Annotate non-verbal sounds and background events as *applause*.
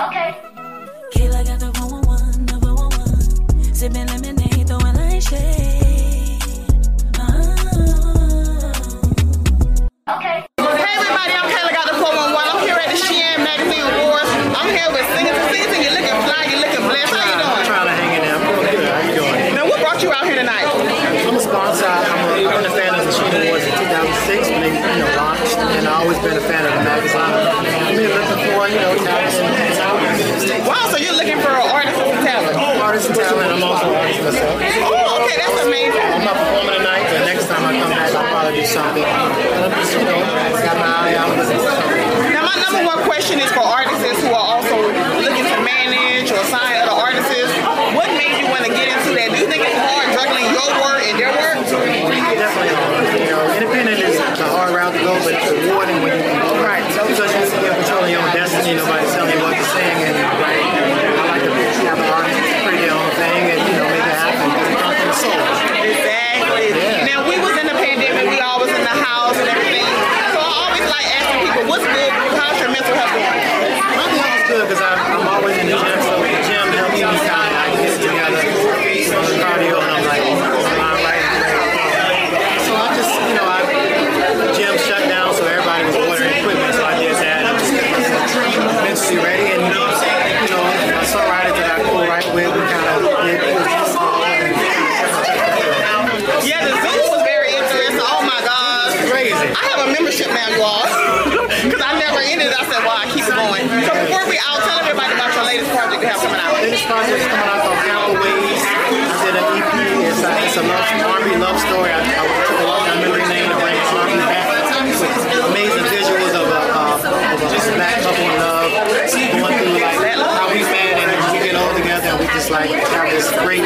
Okay. Kayla got the 411, the 411. Sipping lemonade, throwing light shade. Okay. Hey everybody, I'm Kayla got the 411. I'm here at the Sheen Magazine Awards. I'm here with Singing for Season. You're looking fly, you're looking blessed. How you doing? trying to hang in there. I'm doing good. How you doing? Now, what brought you out here tonight? I'm a sponsor. I'm a, I've been a fan of the Sheena Awards in 2006 when they you know launched, and I've always been a fan of the magazine. I'm here looking for you know talent and Wow, so you're looking for artists and talent. artists and talent. I'm also an artist myself. Oh, okay, that's amazing. I'm not performing tonight, but next time I come back, I'll probably do something. Just you know got my eye out. Now, my number one question is for artists who are also looking to manage or sign other artists. What made you want to get into that? Do you think it's hard juggling your work and their work? Definitely hard. You know, independent is a hard route to go, but it's rewarding when you can go right. Because you're controlling your own destiny. Nobody's telling you what to sing, and right. I like to have an artist create their own thing and you know make it happen. Because it comes from the soul. Exactly. Yeah. Now, we was in the pandemic. We all was in the house and everything. So I always like asking people, what's good? How's your mental health going? My health is good because I'm, I'm always in the gym, so the gym helps me kind of I get it together. You know, the cardio, and I'm like, I'm right. So I just, you know, I the gym shut down, so everybody was ordering equipment, so I did that. I just get myself mentally ready, and you know, my songwriter that I co-write with, we kind of did. Yeah, the Zoom was very interesting. Oh my gosh. Crazy. I have a membership now, you all. *laughs* Because I never ended. I said, well, I keep it going. So before we out, tell everybody about your latest project you have coming out. Latest project is coming out called Ample Ways. I did an EP. It's a, it's a love, R&B love story. I, I took a long time memory lane to bring R&B back with amazing visuals of a, uh, of a black couple in love going through like how we met and we get all together and we just like have this great